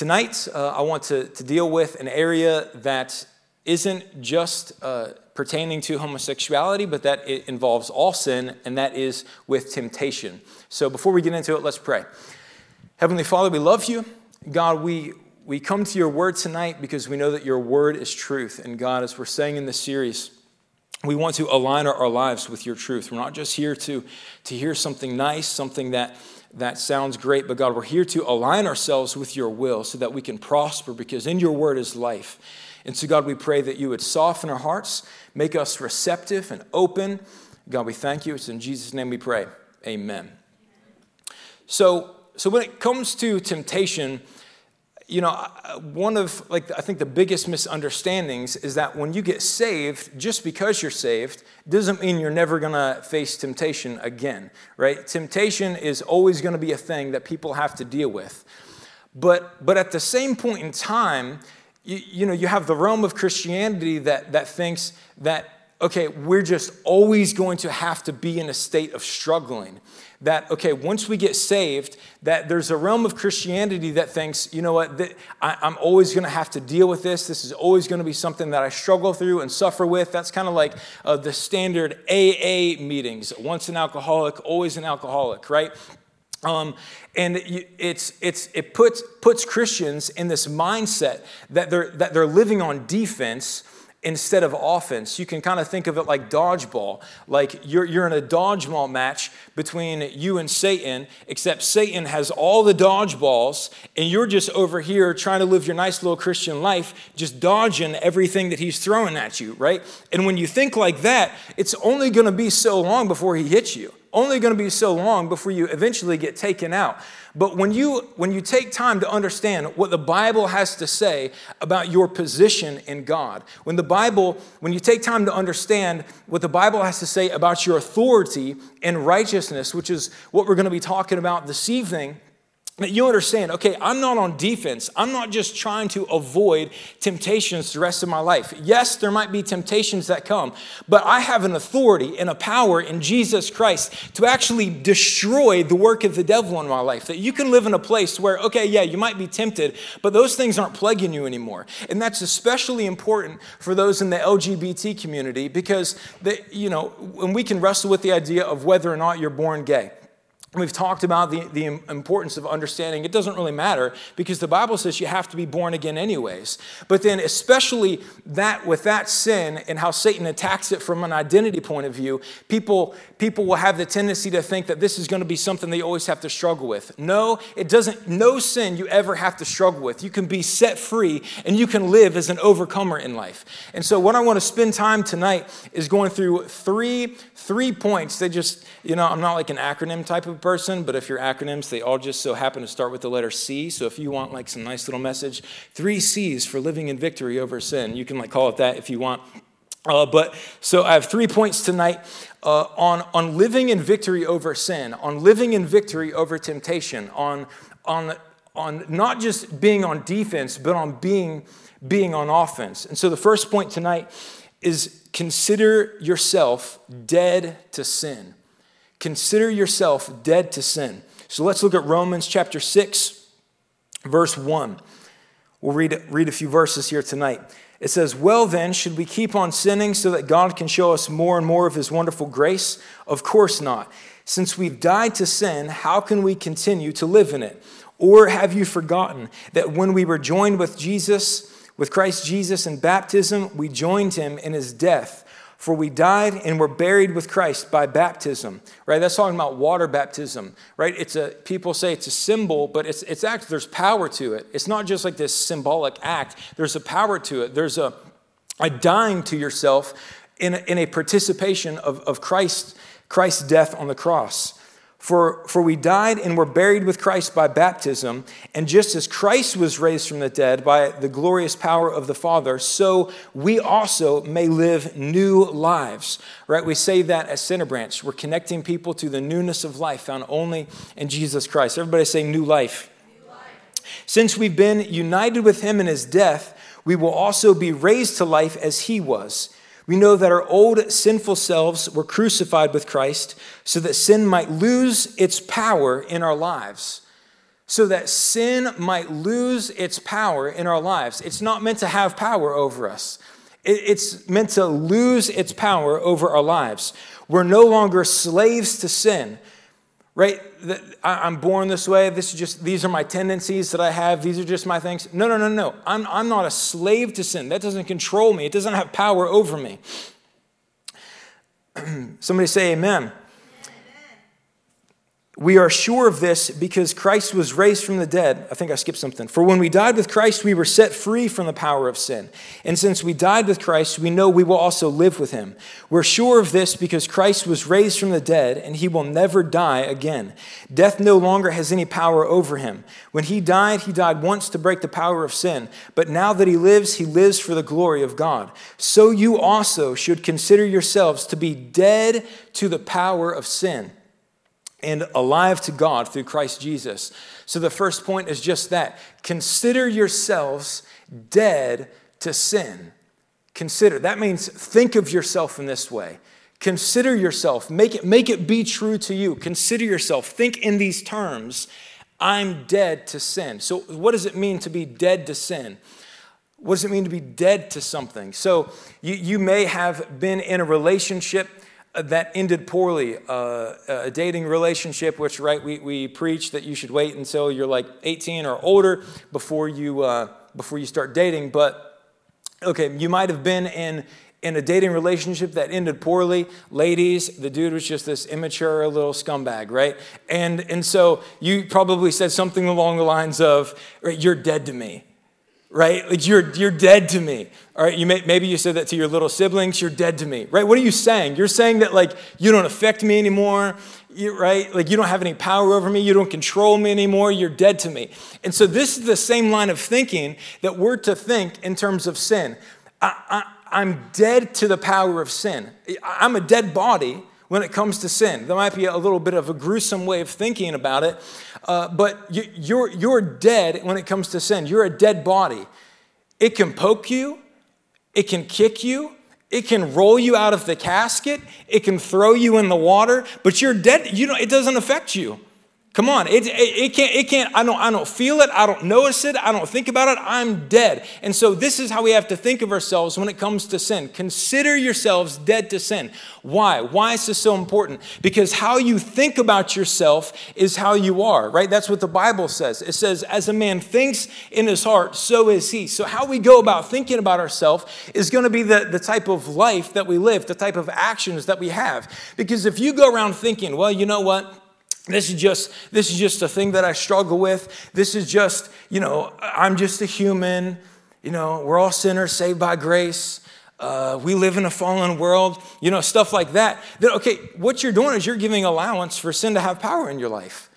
tonight, uh, I want to, to deal with an area that isn't just uh, pertaining to homosexuality, but that it involves all sin, and that is with temptation. So before we get into it, let's pray. Heavenly Father, we love you. God, we, we come to your word tonight because we know that your word is truth. And God, as we're saying in this series, we want to align our, our lives with your truth. We're not just here to, to hear something nice, something that that sounds great, but God, we're here to align ourselves with your will so that we can prosper because in your word is life. And so, God, we pray that you would soften our hearts, make us receptive and open. God, we thank you. It's in Jesus' name we pray. Amen. So, so when it comes to temptation, you know, uh, one of like I think the biggest misunderstandings is that when you get saved, just because you're saved, doesn't mean you're never to face temptation again, right? Temptation is always to be a thing that people have to deal with. But but at the same point in time, you, you know, you have the realm of Christianity that that thinks that okay, we're just always going to have to be in a state of struggling. That okay once we get saved that there's a realm of christianity that thinks you know what I, am always going to have to deal with this. This is always going to be something that i struggle through and suffer with. That's kind of like uh, the standard aa meetings. Once an alcoholic always an alcoholic right? Um, and it's, it's, it puts, puts christians in this mindset that they're, that they're living on defense instead of offense. You can kind of think of it like dodgeball. Like you're, you're in a dodgeball match between you and Satan, except Satan has all the dodgeballs, and you're just over here trying to live your nice little Christian life, just dodging everything that he's throwing at you, right? And when you think like that, it's only going to be so long before he hits you. Only going to be so long before you eventually get taken out. But when you, when you take time to understand what the Bible has to say about your position in God, when the Bible, when you take time to understand what the Bible has to say about your authority and righteousness, which is what we're going to be talking about this evening, you understand, okay, I'm not on defense. I'm not just trying to avoid temptations the rest of my life. Yes, there might be temptations that come, but I have an authority and a power in Jesus Christ to actually destroy the work of the devil in my life. That you can live in a place where, okay, yeah, you might be tempted, but those things aren't plaguing you anymore. And that's especially important for those in the LGBT community because, they, you know, and we can wrestle with the idea of whether or not you're born gay. We've talked about the, the importance of understanding it doesn't really matter because the Bible says you have to be born again, anyways. But then, especially that with that sin and how Satan attacks it from an identity point of view, people, people will have the tendency to think that this is going to be something they always have to struggle with. No, it doesn't, no sin you ever have to struggle with. You can be set free and you can live as an overcomer in life. And so, what I want to spend time tonight is going through three, three points They just, you know, I'm not like an acronym type of person, but if you're acronyms, they all just so happen to start with the letter C. So if you want like some nice little message, three C's for living in victory over sin, you can like call it that if you want. Uh, but so I have three points tonight uh, on, on living in victory over sin, on living in victory over temptation, on, on, on not just being on defense, but on being, being on offense. And so the first point tonight is consider yourself dead to sin. Consider yourself dead to sin. So let's look at Romans chapter 6, verse 1. We'll read, read a few verses here tonight. It says, Well, then, should we keep on sinning so that God can show us more and more of his wonderful grace? Of course not. Since we've died to sin, how can we continue to live in it? Or have you forgotten that when we were joined with Jesus, with Christ Jesus in baptism, we joined him in his death? For we died and were buried with Christ by baptism, right? That's talking about water baptism, right? It's a, people say it's a symbol, but it's, it's actually, there's power to it. It's not just like this symbolic act. There's a power to it. There's a, a dying to yourself in a, in a participation of, of Christ, Christ's death on the cross. For, for we died and were buried with Christ by baptism, and just as Christ was raised from the dead by the glorious power of the Father, so we also may live new lives. Right? We say that as Center Branch. We're connecting people to the newness of life found only in Jesus Christ. Everybody say new life. new life. Since we've been united with him in his death, we will also be raised to life as he was. We know that our old sinful selves were crucified with Christ so that sin might lose its power in our lives. so that sin might lose its power in our lives. It's not meant to have power over us, it's meant to lose its power over our lives. We're no longer slaves to sin. Right? I'm born this way. This is just these are my tendencies that I have. These are just my things. No, no, no, no. I'm, I'm not a slave to sin. That doesn't control me. It doesn't have power over me. Somebody say amen. We are sure of this because Christ was raised from the dead. I think I skipped something. For when we died with Christ, we were set free from the power of sin. And since we died with Christ, we know we will also live with him. We're sure of this because Christ was raised from the dead and he will never die again. Death no longer has any power over him. When he died, he died once to break the power of sin. But now that he lives, he lives for the glory of God. So you also should consider yourselves to be dead to the power of sin and alive to God through Christ Jesus. So the first point is just that consider yourselves dead to sin. Consider. That means think of yourself in this way. Consider yourself. Make it, make it be true to you. Consider yourself. Think in these terms I'm dead to sin. So, what does it mean to be dead to sin? What does it mean to be dead to something? So, you, you may have been in a relationship that ended poorly. Uh, a dating relationship, which, right, we, we preach that you should wait until you're like 18 or older before you, uh, before you start dating. But, okay, you might have been in, in a dating relationship that ended poorly. Ladies, the dude was just this immature little scumbag, right? And, and so you probably said something along the lines of, You're dead to me right? Like you're, you're dead to me. All right, you may, maybe you said that to your little siblings, you're dead to me, right? What are you saying? You're saying that like you don't affect me anymore, you, right? Like you don't have any power over me, you don't control me anymore, you're dead to me. And so this is the same line of thinking that we're to think in terms of sin. I, I, I'm dead to the power of sin. I'm a dead body when it comes to sin. There might be a little bit of a gruesome way of thinking about it, uh, but you, you're, you're dead when it comes to sin. You're a dead body. It can poke you, it can kick you, it can roll you out of the casket, it can throw you in the water, but you're dead. You know, it doesn't affect you. Come on, it, it, it, can't, it can't, I don't, I don't feel it, I don't notice it, I don't think about it, I'm dead. And so this is how we have to think of ourselves when it comes to sin. Consider yourselves dead to sin. Why? Why is this so important? Because how you think about yourself is how you are, right? That's what the Bible says. It says, as a man thinks in his heart, so is he. So how we go about thinking about ourselves is going to be the, the type of life that we live, the type of actions that we have. Because if you go around thinking, well, you know what? This is just this is just a thing that I struggle with. This is just, you know, I'm just a human. You know, we're all sinners saved by grace. Uh, we live in a fallen world, you know, stuff like that. Okay, what you're doing is you're giving allowance for sin to have power in your life.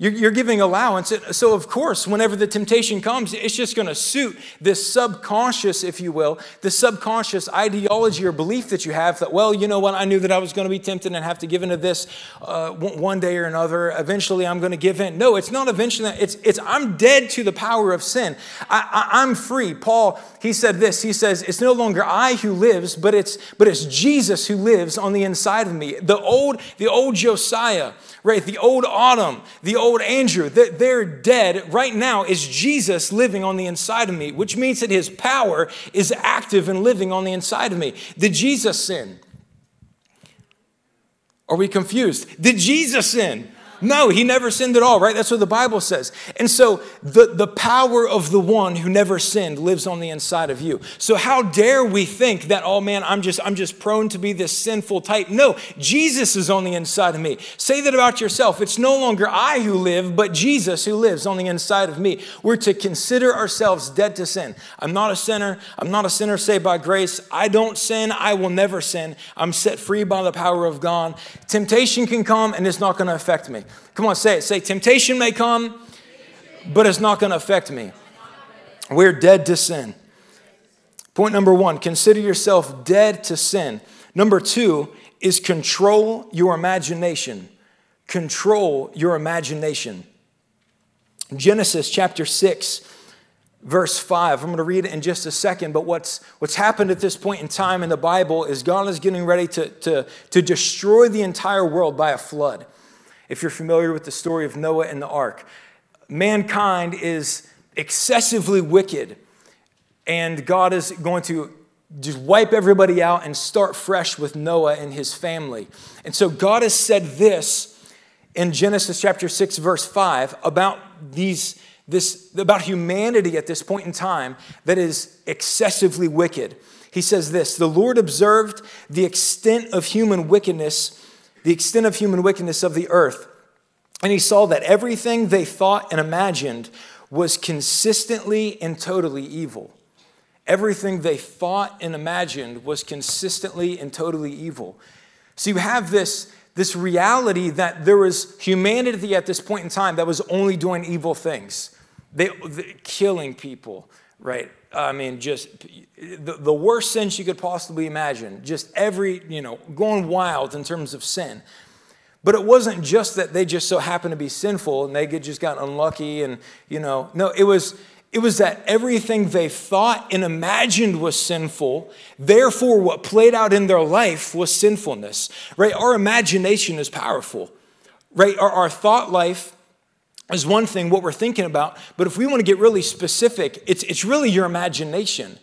You're, giving allowance. So, of course, whenever the temptation comes, it's just going to suit this subconscious, if you will, the subconscious ideology or belief that you have that, well, you know what, I knew that I was going to be tempted and have to give into this uh, one day or another. Eventually, I'm going to give in. No, it's not eventually. It's, it's I'm dead to the power of sin. I, I, I'm free. Paul, he said this. He says, it's no longer I who lives, but it's, but it's Jesus who lives on the inside of me. The old, the old Josiah, right? The old Autumn, the old Andrew, they're dead. Right now is Jesus living on the inside of me, which means that his power is active and living on the inside of me. Did Jesus sin? Are we confused? Did Jesus sin? No, he never sinned at all, right? That's what the Bible says. And so the, the power of the one who never sinned lives on the inside of you. So how dare we think that, oh man, I'm just, I'm just prone to be this sinful type? No, Jesus is on the inside of me. Say that about yourself. It's no longer I who live, but Jesus who lives on the inside of me. We're to consider ourselves dead to sin. I'm not a sinner. I'm not a sinner saved by grace. I don't sin. I will never sin. I'm set free by the power of God. Temptation can come and it's not going to affect me. Come on, say it. Say, temptation may come, but it's not going to affect me. We're dead to sin. Point number one consider yourself dead to sin. Number two is control your imagination. Control your imagination. Genesis chapter 6, verse 5. I'm going to read it in just a second, but what's, what's happened at this point in time in the Bible is God is getting ready to, to, to destroy the entire world by a flood if you're familiar with the story of Noah and the ark. mankind is excessively wicked, and God is going to just wipe everybody out and start fresh with Noah and his family. And so God has said this in Genesis chapter 6 verse 5 about these this about humanity at this point in time that is excessively wicked. He says this, "The Lord observed the extent of human wickedness, the extent of human wickedness of the earth, and he saw that everything they thought and imagined was consistently and totally evil." Everything they thought and imagined was consistently and totally evil. So you have this, this reality that there was humanity at this point in time that was only doing evil things. They, killing people, right? I mean, just the, the worst sins you could possibly imagine. Just every, you know, going wild in terms of sin. But it wasn't just that they just so happened to be sinful and they just got unlucky and, you know, no, it was it was that everything they thought and imagined was sinful, therefore, what played out in their life was sinfulness, right? Our imagination is powerful, right? Our, our thought life is one thing, what we're thinking about, but if we want to get really specific, it's, it's really your imagination.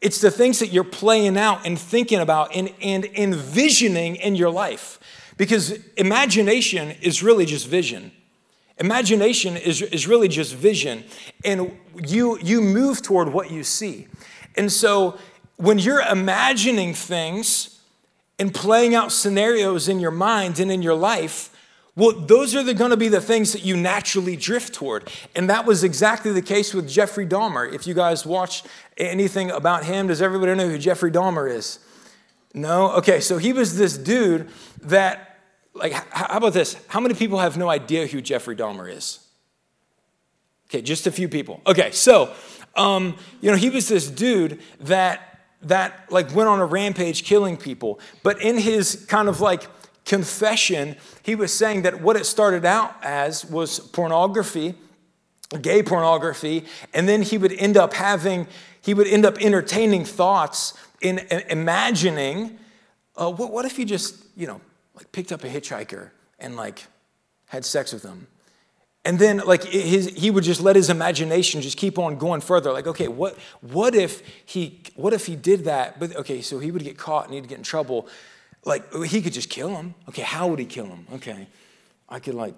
It's the things that you're playing out and thinking about and, and envisioning in your life. Because imagination is really just vision. Imagination is, is really just vision, and you, you move toward what you see. And so when you're imagining things and playing out scenarios in your mind and in your life, well, those are going to be the things that you naturally drift toward. And that was exactly the case with Jeffrey Dahmer. If you guys watch anything about him, does everybody know who Jeffrey Dahmer is? No? Okay, so he was this dude that like, how about this? How many people have no idea who Jeffrey Dahmer is? Okay, just a few people. Okay, so, um, you know, he was this dude that that like went on a rampage killing people. But in his kind of like confession, he was saying that what it started out as was pornography, gay pornography, and then he would end up having, he would end up entertaining thoughts in, in imagining, uh, what, what if he just, you know, like picked up a hitchhiker and like had sex with him. And then like his, he would just let his imagination just keep on going further. Like, okay, what, what if he what if he did that? But okay, so he would get caught and he'd get in trouble. Like he could just kill him. Okay, how would he kill him? Okay. I could like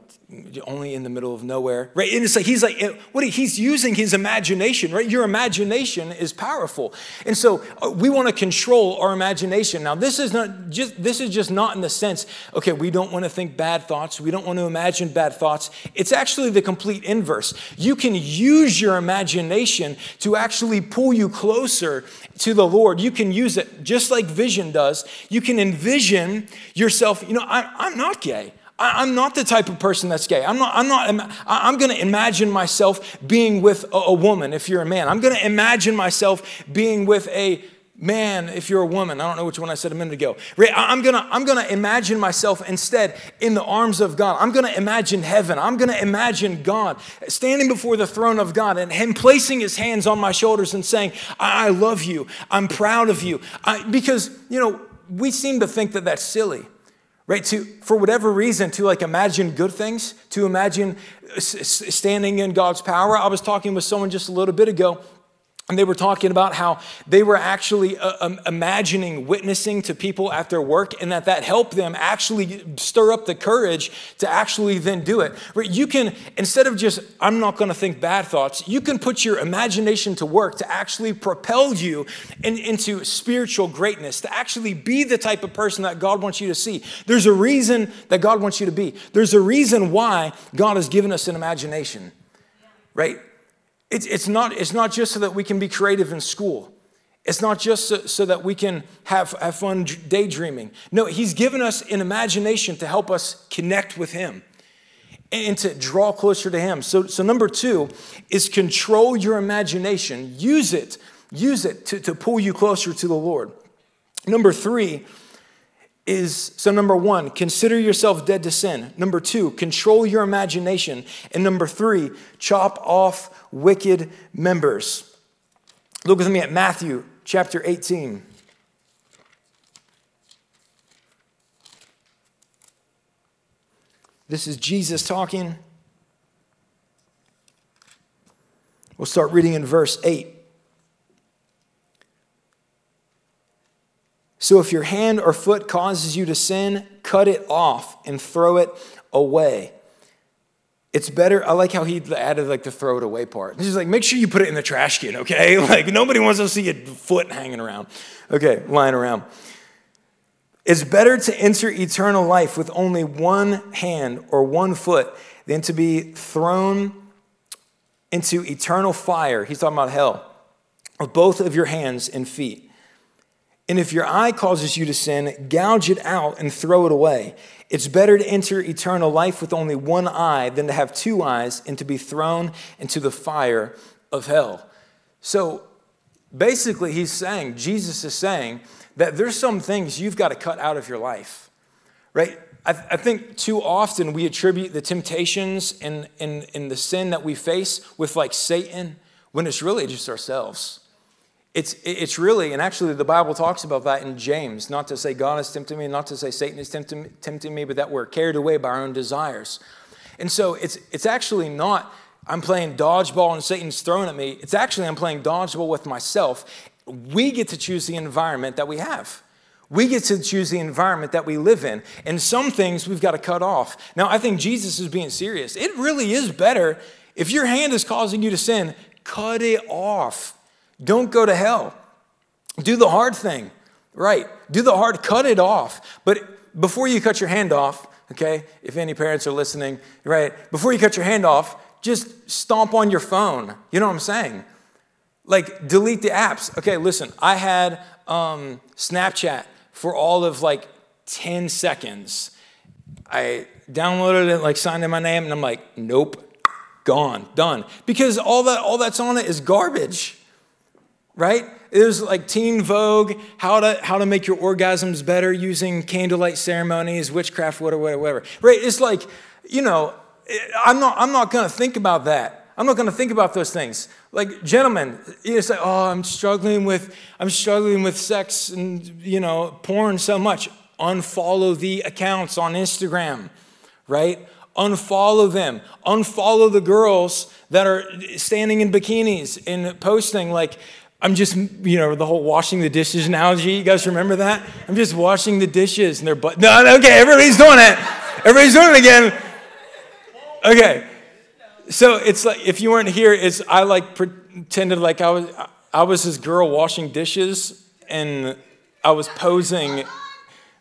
only in the middle of nowhere, right? And it's like he's like what he's using his imagination, right? Your imagination is powerful, and so uh, we want to control our imagination. Now, this is not just this is just not in the sense, okay, we don't want to think bad thoughts, we don't want to imagine bad thoughts. It's actually the complete inverse. You can use your imagination to actually pull you closer to the Lord. You can use it just like vision does. You can envision yourself. You know, I, I'm not gay. I'm not the type of person that's gay. I'm not, I'm not, I'm going to imagine myself being with a, woman if you're a man. I'm going to imagine myself being with a man if you're a woman. I don't know which one I said a minute ago. I'm going to, I'm going to imagine myself instead in the arms of God. I'm going to imagine heaven. I'm going to imagine God standing before the throne of God and Him placing His hands on my shoulders and saying, I, I love you. I'm proud of you. I, because, you know, we seem to think that that's silly right? To for whatever reason to like imagine good things to imagine standing in god's power. I was talking with someone just a little bit ago and they were talking about how they were actually uh, um, imagining witnessing to people at their work and that that helped them actually stir up the courage to actually then do it. Right? You can, instead of just, I'm not going to think bad thoughts, you can put your imagination to work to actually propel you in, into spiritual greatness, to actually be the type of person that God wants you to see. There's a reason that God wants you to be. There's a reason why God has given us an imagination, right? It's, it's, not, it's not just so that we can be creative in school. It's not just so, so, that we can have, have fun daydreaming. No, He's given us an imagination to help us connect with Him and to draw closer to Him. So, so number two is control your imagination. Use it, use it to, to pull you closer to the Lord. Number three is so number one, consider yourself dead to sin. Number two, control your imagination. And number three, chop off wicked members. Look with me at Matthew chapter 18. This is Jesus talking. We'll start reading in verse 8. So if your hand or foot causes you to sin, cut it off and throw it away. It's better. I like how he added like the throw it away part. He's like, make sure you put it in the trash can, okay? Like nobody wants to see a foot hanging around, okay, lying around. It's better to enter eternal life with only one hand or one foot than to be thrown into eternal fire. He's talking about hell with both of your hands and feet. And if your eye causes you to sin, gouge it out and throw it away. It's better to enter eternal life with only one eye than to have two eyes and to be thrown into the fire of hell. So basically, he's saying, Jesus is saying, that there's some things you've got to cut out of your life, right? I, th- I think too often we attribute the temptations and, and, and the sin that we face with like Satan when it's really just ourselves. It's, it's really, and actually the Bible talks about that in James, not to say God is tempting me, not to say Satan is tempting, tempting me, but that we're carried away by our own desires. And so it's, it's actually not, I'm playing dodgeball and Satan's throwing at me. It's actually, I'm playing dodgeball with myself. We get to choose the environment that we have. We get to choose the environment that we live in. And some things we've got to cut off. Now, I think Jesus is being serious. It really is better if your hand is causing you to sin, cut it off. Don't go to hell. Do the hard thing, right? Do the hard, cut it off. But before you cut your hand off, okay, if any parents are listening, right, before you cut your hand off, just stomp on your phone. You know what I'm saying? Like, delete the apps. Okay, listen, I had um, Snapchat for all of like 10 seconds. I downloaded it, like signed in my name, and I'm like, nope, gone, done. Because all that all that's on it is garbage right? It was like teen vogue, how to, how to make your orgasms better using candlelight ceremonies, witchcraft, whatever, whatever, right? It's like, you know, eh, I'm not, I'm not going to think about that. I'm not going to think about those things. Like, gentlemen, you say, oh, I'm struggling with, I'm struggling with sex and, you know, porn so much. Unfollow the accounts on Instagram, right? Unfollow them. Unfollow the girls that are standing in bikinis and posting like, I'm just, you know, the whole washing the dishes analogy. You guys remember that? I'm just washing the dishes and they're, but no, okay, everybody's doing it. Everybody's doing it again. Okay. So it's like, if you weren't here, it's, I like pretended like I was, I was this girl washing dishes and I was posing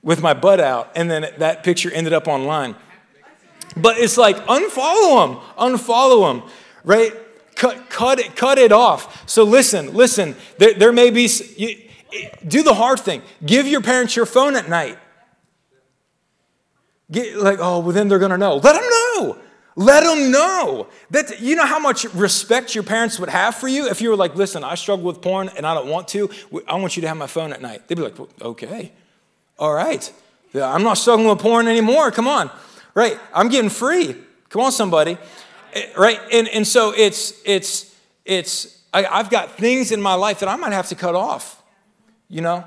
with my butt out. And then that picture ended up online. But it's like, unfollow them, unfollow them, right? Cut, cut, it, cut it off. So listen, listen, there, there may be, you, do the hard thing. Give your parents your phone at night. Get, like, oh, well, then they're going to know. Let them know. Let them know. That, you know how much respect your parents would have for you if you were like, listen, I struggle with porn and I don't want to. I want you to have my phone at night. They'd be like, okay, all right. I'm not struggling with porn anymore. Come on. Right. I'm getting free. Come on, somebody Eh, right? And, and so it's, it's, it's, I, I've got things in my life that I might have to cut off, you know?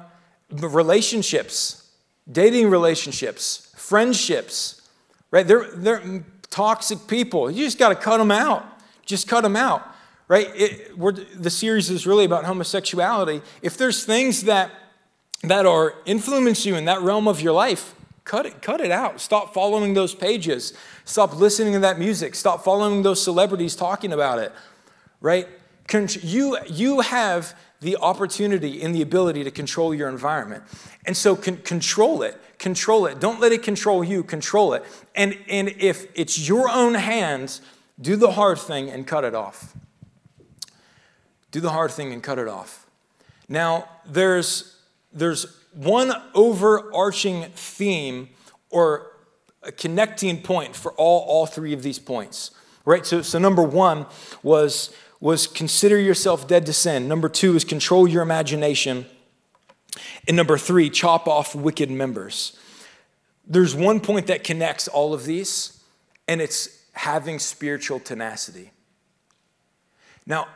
Relationships, dating relationships, friendships, right? They're, they're toxic people. You just got to cut them out. Just cut them out, right? It, the series is really about homosexuality. If there's things that, that are influencing you in that realm of your life, Cut it, cut it out. Stop following those pages. Stop listening to that music. Stop following those celebrities talking about it, right? You, you have the opportunity and the ability to control your environment. And so con- control it. Control it. Don't let it control you. Control it. And, and if it's your own hands, do the hard thing and cut it off. Do the hard thing and cut it off. Now, there's, there's one overarching theme or a connecting point for all, all three of these points. Right? So, so number one was, was consider yourself dead to sin. Number two is control your imagination. And number three, chop off wicked members. There's one point that connects all of these, and it's having spiritual tenacity. Now,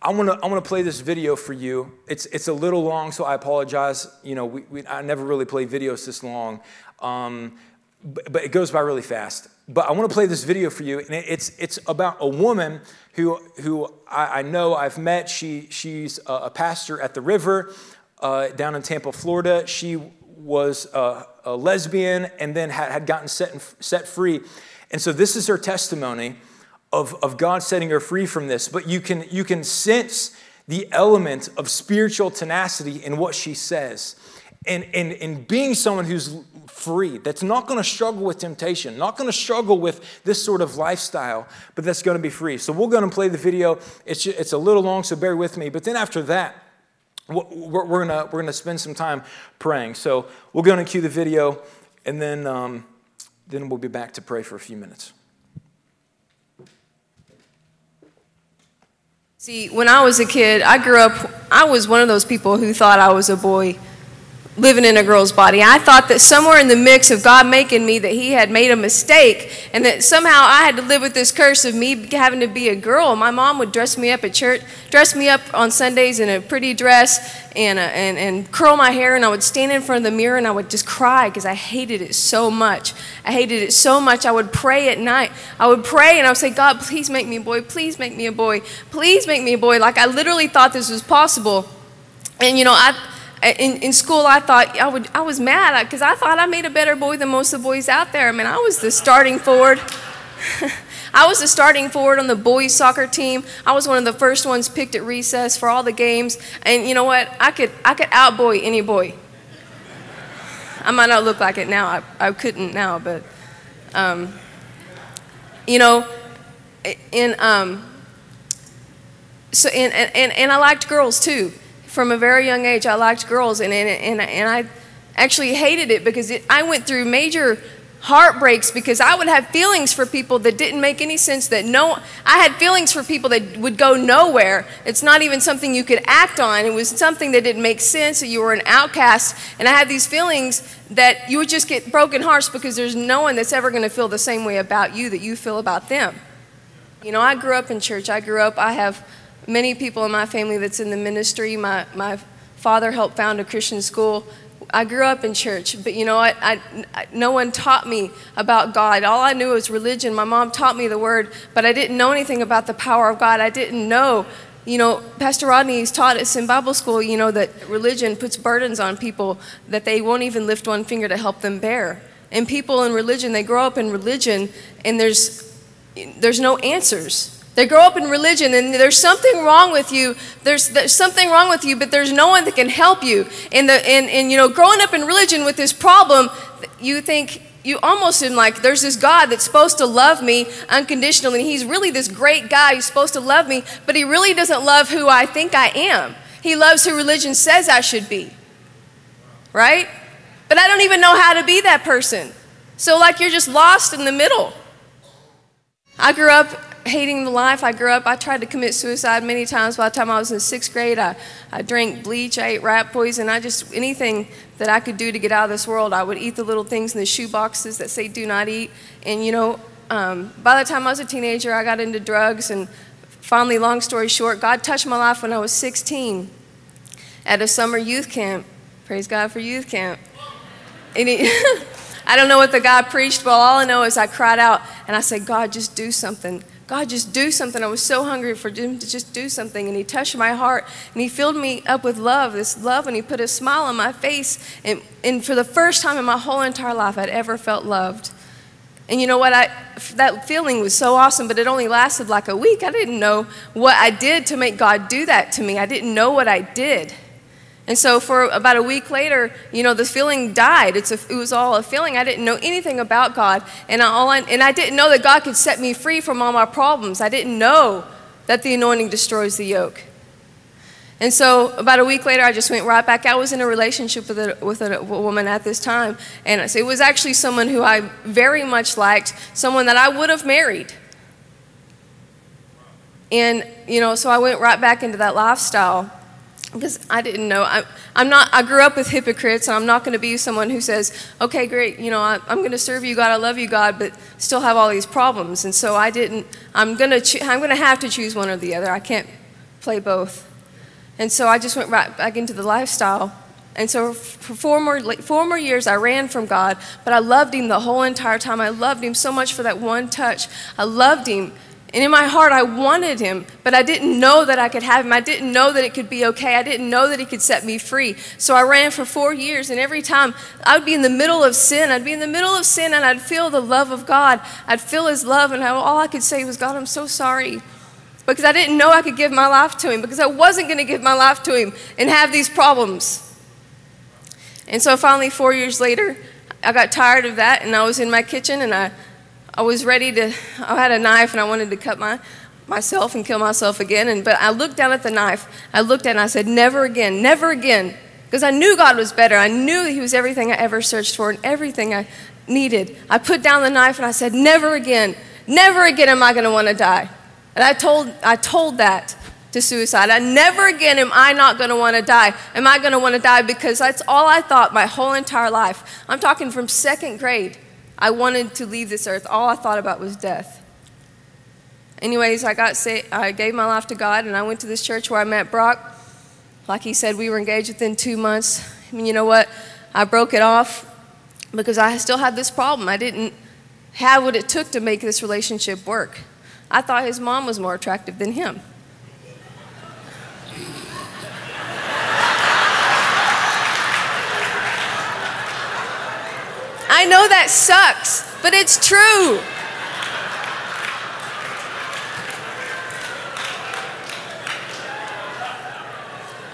I want to I want to play this video for you. It's it's a little long, so I apologize. You know, we, we I never really play videos this long, um, but, but, it goes by really fast. but I want to play this video for you. And it's, it's about a woman who, who I, I know I've met. She, she's a, a pastor at the river uh, down in Tampa, Florida. She was a, a lesbian and then had, had gotten set, set free. And so this is her testimony of, of God setting her free from this. But you can, you can sense the element of spiritual tenacity in what she says. And, and, and being someone who's free, that's not going to struggle with temptation, not going to struggle with this sort of lifestyle, but that's going to be free. So we're going to play the video. It's, it's a little long, so bear with me. But then after that, we're, we're going we're gonna spend some time praying. So we're going to cue the video, and then, um, then we'll be back to pray for a few minutes. See, when I was a kid, I grew up, I was one of those people who thought I was a boy living in a girl's body. I thought that somewhere in the mix of God making me that he had made a mistake and that somehow I had to live with this curse of me having to be a girl. My mom would dress me up at church, dress me up on Sundays in a pretty dress and, uh, and, and curl my hair and I would stand in front of the mirror and I would just cry because I hated it so much. I hated it so much. I would pray at night. I would pray and I would say, God, please make me a boy. Please make me a boy. Please make me a boy. Like I literally thought this was possible. And you know, I in, in school, I thought I, would, I was mad because I thought I made a better boy than most of the boys out there. I mean, I was the starting forward. I was the starting forward on the boys' soccer team. I was one of the first ones picked at recess for all the games. And you know what? I could, I could outboy any boy. I might not look like it now. I, I couldn't now, but, um, you know, in, um, so, and, and, and I liked girls too from a very young age, I liked girls, and, and, and, and I actually hated it because it, I went through major heartbreaks because I would have feelings for people that didn't make any sense that no I had feelings for people that would go nowhere. It's not even something you could act on. It was something that didn't make sense that you were an outcast and I had these feelings that you would just get broken hearts because there's no one that's ever going to feel the same way about you that you feel about them. You know, I grew up in church. I grew up I have many people in my family that's in the ministry. My, my father helped found a Christian school. I grew up in church, but you know what? I, I, no one taught me about God. All I knew was religion. My mom taught me the word, but I didn't know anything about the power of God. I didn't know. You know, Pastor Rodney's taught us in Bible school, you know, that religion puts burdens on people that they won't even lift one finger to help them bear. And people in religion, they grow up in religion, and there's, there's no answers. They grow up in religion and there's something wrong with you. There's, there's something wrong with you, but there's no one that can help you. And, the, and, and, you know, growing up in religion with this problem, you think, you almost in like, there's this God that's supposed to love me unconditionally. And He's really this great guy who's supposed to love me, but he really doesn't love who I think I am. He loves who religion says I should be. Right? But I don't even know how to be that person. So, like, you're just lost in the middle. I grew up hating the life. I grew up, I tried to commit suicide many times. By the time I was in sixth grade, I, I drank bleach, I ate rat poison. I just, anything that I could do to get out of this world, I would eat the little things in the shoe boxes that say do not eat. And, you know, um, by the time I was a teenager, I got into drugs. And finally, long story short, God touched my life when I was 16 at a summer youth camp. Praise God for youth camp. And he, I don't know what the guy preached, but all I know is I cried out and I said, God, just do something. God, just do something. I was so hungry for Him to just do something. And He touched my heart and He filled me up with love, this love, and He put a smile on my face. And, and for the first time in my whole entire life, I'd ever felt loved. And you know what? I, that feeling was so awesome, but it only lasted like a week. I didn't know what I did to make God do that to me. I didn't know what I did. And so for about a week later, you know, the feeling died. A, it was all a feeling. I didn't know anything about God. And I, all I, and I didn't know that God could set me free from all my problems. I didn't know that the anointing destroys the yoke. And so about a week later, I just went right back. I was in a relationship with a, with a woman at this time. And it was actually someone who I very much liked, someone that I would have married. And, you know, so I went right back into that lifestyle because I didn't know. I, am not. I grew up with hypocrites, and I'm not going to be someone who says, "Okay, great, you know, I, am going to serve you, God. I love you, God," but still have all these problems. And so I didn't. I'm going to. I'm going to have to choose one or the other. I can't play both. And so I just went right back into the lifestyle And so for four more, four more years, I ran from God, but I loved Him the whole entire time. I loved Him so much for that one touch. I loved Him. And in my heart, I wanted him, but I didn't know that I could have him. I didn't know that it could be okay. I didn't know that he could set me free. So I ran for four years, and every time I would be in the middle of sin, I'd be in the middle of sin, and I'd feel the love of God. I'd feel his love, and all I could say was, God, I'm so sorry. Because I didn't know I could give my life to him, because I wasn't going to give my life to him and have these problems. And so finally, four years later, I got tired of that, and I was in my kitchen, and I I was ready to, I had a knife and I wanted to cut my, myself and kill myself again. And, but I looked down at the knife. I looked at it and I said, never again, never again. Because I knew God was better. I knew He was everything I ever searched for and everything I needed. I put down the knife and I said, never again, never again am I going to want to die. And I told, I told that to suicide. I never again am I not going to want to die. Am I going to want to die? Because that's all I thought my whole entire life. I'm talking from second grade. I wanted to leave this earth. All I thought about was death. Anyways, I got saved, I gave my life to God and I went to this church where I met Brock. Like he said, we were engaged within two months. I mean, you know what? I broke it off because I still had this problem. I didn't have what it took to make this relationship work. I thought his mom was more attractive than him. I know that sucks, but it's true.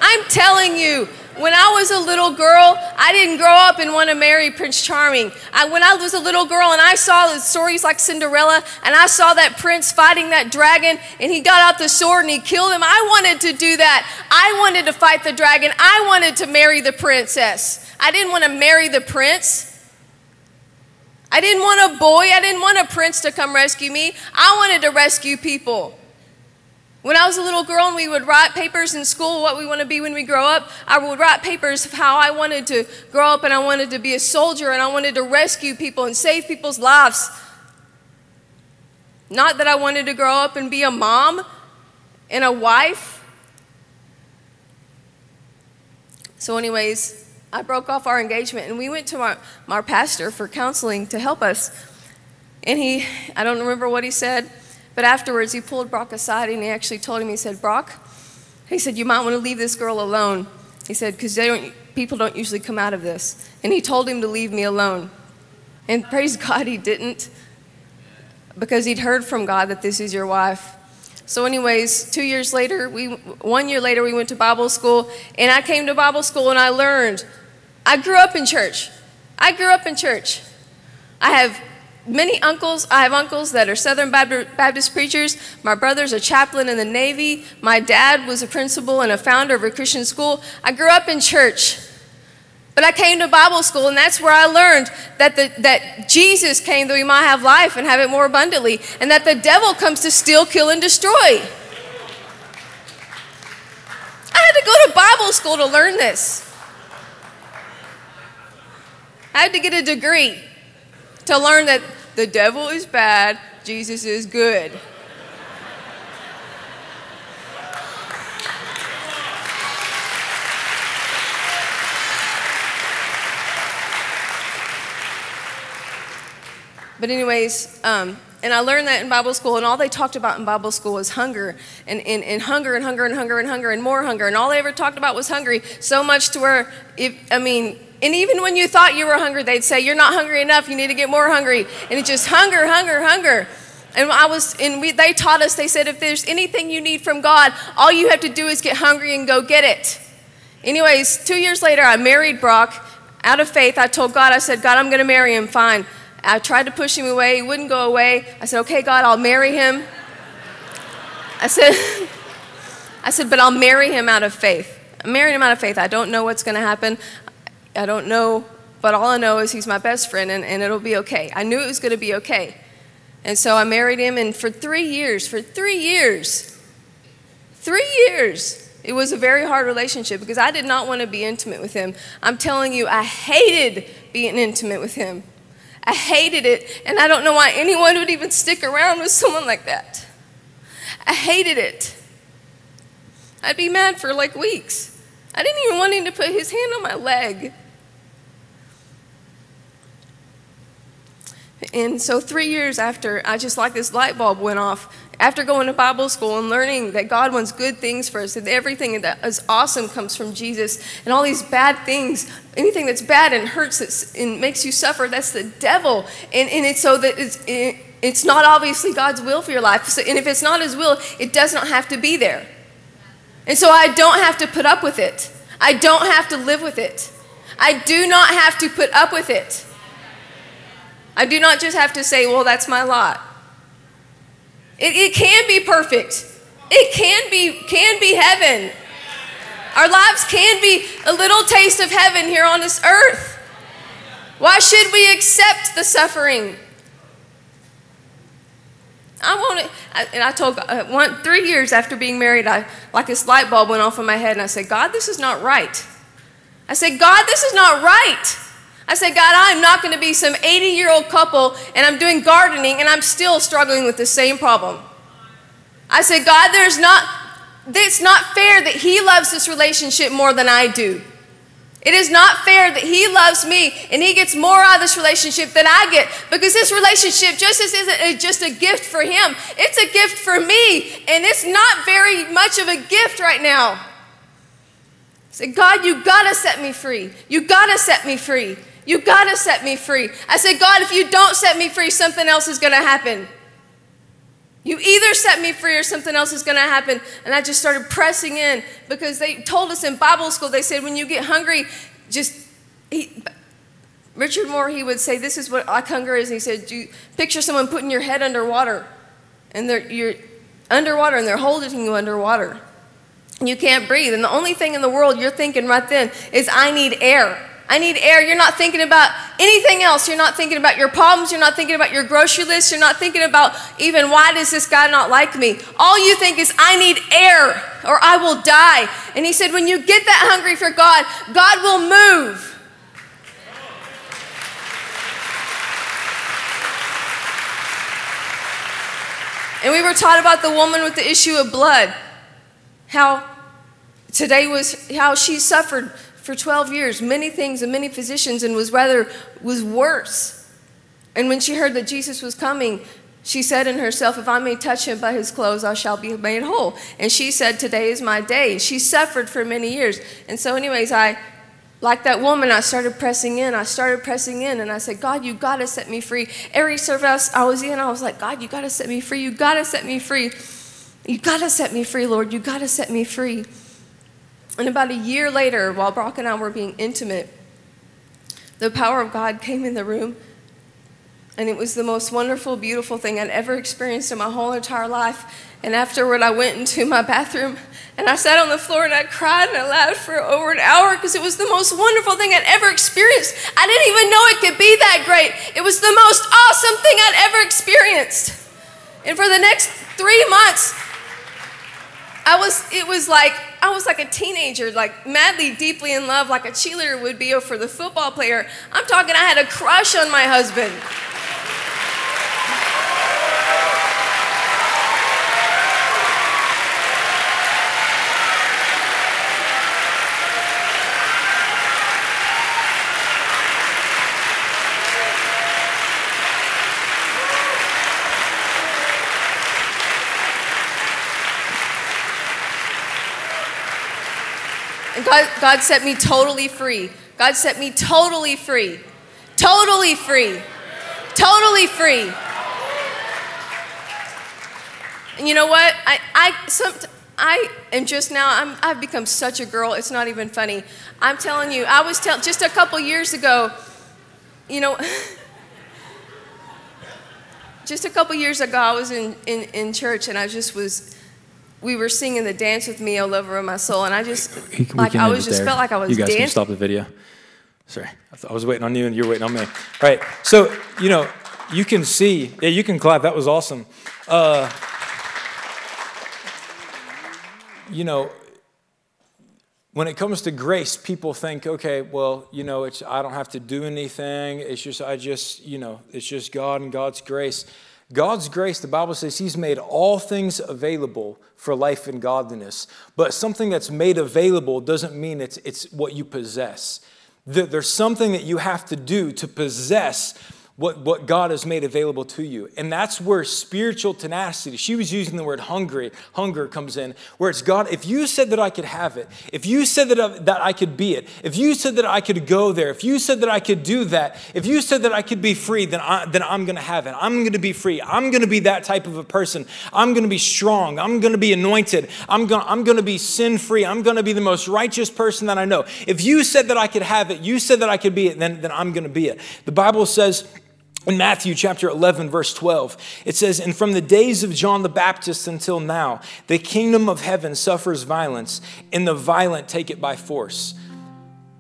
I'm telling you, when I was a little girl, I didn't grow up and want to marry Prince Charming. I, when I was a little girl and I saw stories like Cinderella and I saw that prince fighting that dragon and he got out the sword and he killed him, I wanted to do that. I wanted to fight the dragon. I wanted to marry the princess. I didn't want to marry the prince. I didn't want a boy, I didn't want a prince to come rescue me. I wanted to rescue people. When I was a little girl and we would write papers in school, what we want to be when we grow up, I would write papers of how I wanted to grow up and I wanted to be a soldier and I wanted to rescue people and save people's lives. Not that I wanted to grow up and be a mom and a wife. So, anyways, I broke off our engagement and we went to our, our pastor for counseling to help us. And he, I don't remember what he said, but afterwards he pulled Brock aside and he actually told him, he said, Brock, he said, you might want to leave this girl alone. He said, because don't, people don't usually come out of this. And he told him to leave me alone. And praise God, he didn't, because he'd heard from God that this is your wife. So, anyways, two years later, we, one year later, we went to Bible school, and I came to Bible school and I learned I grew up in church. I grew up in church. I have many uncles. I have uncles that are Southern Baptist preachers. My brother's a chaplain in the Navy. My dad was a principal and a founder of a Christian school. I grew up in church. But I came to Bible school, and that's where I learned that, the, that Jesus came that we might have life and have it more abundantly, and that the devil comes to steal, kill, and destroy. I had to go to Bible school to learn this. I had to get a degree to learn that the devil is bad, Jesus is good. But, anyways, um, and I learned that in Bible school, and all they talked about in Bible school was hunger, and, and, and hunger, and hunger, and hunger, and hunger, and more hunger. And all they ever talked about was hungry, so much to where, if, I mean, and even when you thought you were hungry, they'd say, You're not hungry enough, you need to get more hungry. And it's just hunger, hunger, hunger. And I was, and we, they taught us, they said, if there's anything you need from God, all you have to do is get hungry and go get it. Anyways, two years later, I married Brock out of faith. I told God, I said, God, I'm going to marry him, fine. I tried to push him away, he wouldn't go away. I said, okay, God, I'll marry him. I said, I said, but I'll marry him out of faith. I'm marrying him out of faith. I don't know what's going to happen. I don't know, but all I know is he's my best friend and, and it'll be okay. I knew it was going to be okay. And so I married him, and for three years, for three years, three years, it was a very hard relationship because I did not want to be intimate with him. I'm telling you, I hated being intimate with him. I hated it, and I don't know why anyone would even stick around with someone like that. I hated it. I'd be mad for like weeks. I didn't even want him to put his hand on my leg. And so, three years after, I just like this light bulb went off. After going to Bible school and learning that God wants good things for us, that everything that is awesome comes from Jesus, and all these bad things, anything that's bad and hurts and makes you suffer, that's the devil. And, and it's so that it's, it, it's not obviously God's will for your life. So, and if it's not His will, it does not have to be there. And so I don't have to put up with it. I don't have to live with it. I do not have to put up with it. I do not just have to say, well, that's my lot. It, it can be perfect. It can be, can be heaven. Our lives can be a little taste of heaven here on this earth. Why should we accept the suffering? I want it. And I told uh, one, three years after being married, I like this light bulb went off in my head, and I said, God, this is not right. I said, God, this is not right. I said, God, I'm not going to be some 80 year old couple and I'm doing gardening and I'm still struggling with the same problem. I said, God, there's not, it's not fair that He loves this relationship more than I do. It is not fair that He loves me and He gets more out of this relationship than I get because this relationship just isn't just a gift for Him, it's a gift for me, and it's not very much of a gift right now. I said, God, you gotta set me free. You gotta set me free. You got to set me free. I said, God, if you don't set me free, something else is to happen. You either set me free or something else is going to happen. And I just started pressing in because they told us in Bible school, they said, when you get hungry, just he, Richard Moore, he would say, This is what like hunger is. And he said, you Picture someone putting your head underwater, and they're, you're underwater, and they're holding you underwater. And you can't breathe. And the only thing in the world you're thinking right then is, I need air. I need air. You're not thinking about anything else. You're not thinking about your problems. You're not thinking about your grocery list. You're not thinking about even why does this guy not like me. All you think is, I need air or I will die. And he said, when you get that hungry for God, God will move. And we were taught about the woman with the issue of blood. How today was how she suffered for 12 years many things and many physicians and was rather was worse. And when she heard that jesus was coming she said in herself if i may touch him by his clothes i shall be made whole. And she said today is my day. She suffered for many years. And so anyways i like that woman i started pressing in i started pressing in and i said god you got to set me free. Every service i was in i was like god you got to set me free you got to set me free. You got to set me free lord you got to set me free and about a year later, while Brock and I were being intimate, the power of God came in the room. And it was the most wonderful, beautiful thing I'd ever experienced in my whole entire life. And afterward, I went into my bathroom and I sat on the floor and I cried and I laughed for over an hour because it was the most wonderful thing I'd ever experienced. I didn't even know it could be that great. It was the most awesome thing I'd ever experienced. And for the next three months, I was, it was like, I was like a teenager, like madly, deeply in love, like a cheerleader would be for the football player. I'm talking, I had a crush on my husband. God, God set me totally free. God set me totally free. Totally free. Totally free. And you know what? I, I, some, I am just now, I'm, I've become such a girl, it's not even funny. I'm telling you, I was telling, just a couple years ago, you know, just a couple years ago, I was in, in, in church and I just was we were singing the dance with me all over my soul, and I just we, like I was just there. felt like I was. You guys dancing. can stop the video. Sorry, I, I was waiting on you, and you're waiting on me. All right, so you know you can see. Yeah, you can clap. That was awesome. Uh, you know, when it comes to grace, people think, okay, well, you know, it's I don't have to do anything. It's just I just, you know, it's just God and God's grace. God's grace, the Bible says He's made all things available for life and godliness. But something that's made available doesn't mean it's, it's what you possess. There's something that you have to do to possess what, what God has made available to you. And that's where spiritual tenacity, she was using the word hungry, hunger comes in, where it's God, if you said that I could have it, if you said that I, that I could be it, if you said that I could go there, if you said that I could do that, if you said that I could be free, then, I, then I'm going to have it. I'm going to be free. I'm going to be that type of a person. I'm going to be strong. I'm going to be anointed. I'm going, I'm to be sin free. I'm going to be the most righteous person that I know. If you said that I could have it, you said that I could be it, then, then I'm going to be it. The Bible says, in Matthew chapter 11, verse 12, it says, And from the days of John the Baptist until now, the kingdom of heaven suffers violence, and the violent take it by force.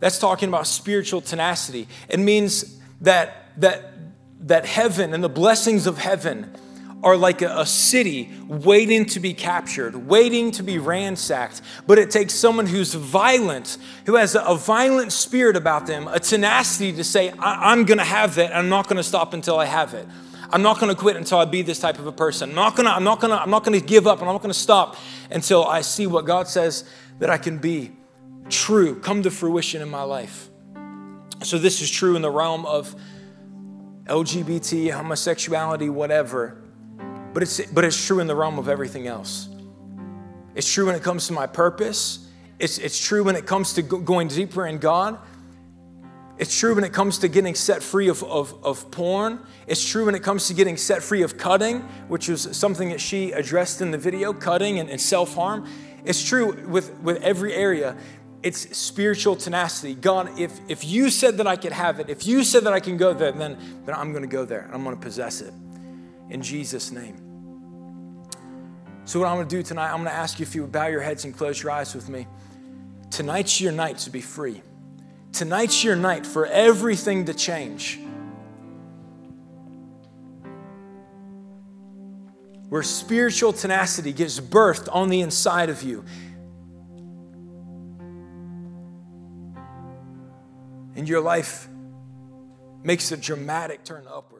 That's talking about spiritual tenacity. It means that, that, that heaven and the blessings of heaven are like a, city waiting to be captured, waiting to be ransacked. But it takes someone who's violent, who has a, a violent spirit about them, a tenacity to say, I, am going to have that. I'm not going to stop until I have it. I'm not going to quit until I be this type of a person. I'm not going to, I'm not going to, I'm not going to give up. and I'm not going to stop until I see what God says that I can be true, come to fruition in my life. So this is true in the realm of LGBT, homosexuality, whatever but it's, but it's true in the realm of everything else. It's true when it comes to my purpose. It's, it's true when it comes to going deeper in God. It's true when it comes to getting set free of, of, of porn. It's true when it comes to getting set free of cutting, which was something that she addressed in the video cutting and, and self harm. It's true with, with every area. It's spiritual tenacity. God, if, if you said that I could have it, if you said that I can go there, then, then I'm going to go there and I'm going to possess it in Jesus' name. So, what I'm going to do tonight, I'm going to ask you if you would bow your heads and close your eyes with me. Tonight's your night to be free. Tonight's your night for everything to change. Where spiritual tenacity gives birth on the inside of you. And your life makes a dramatic turn upward.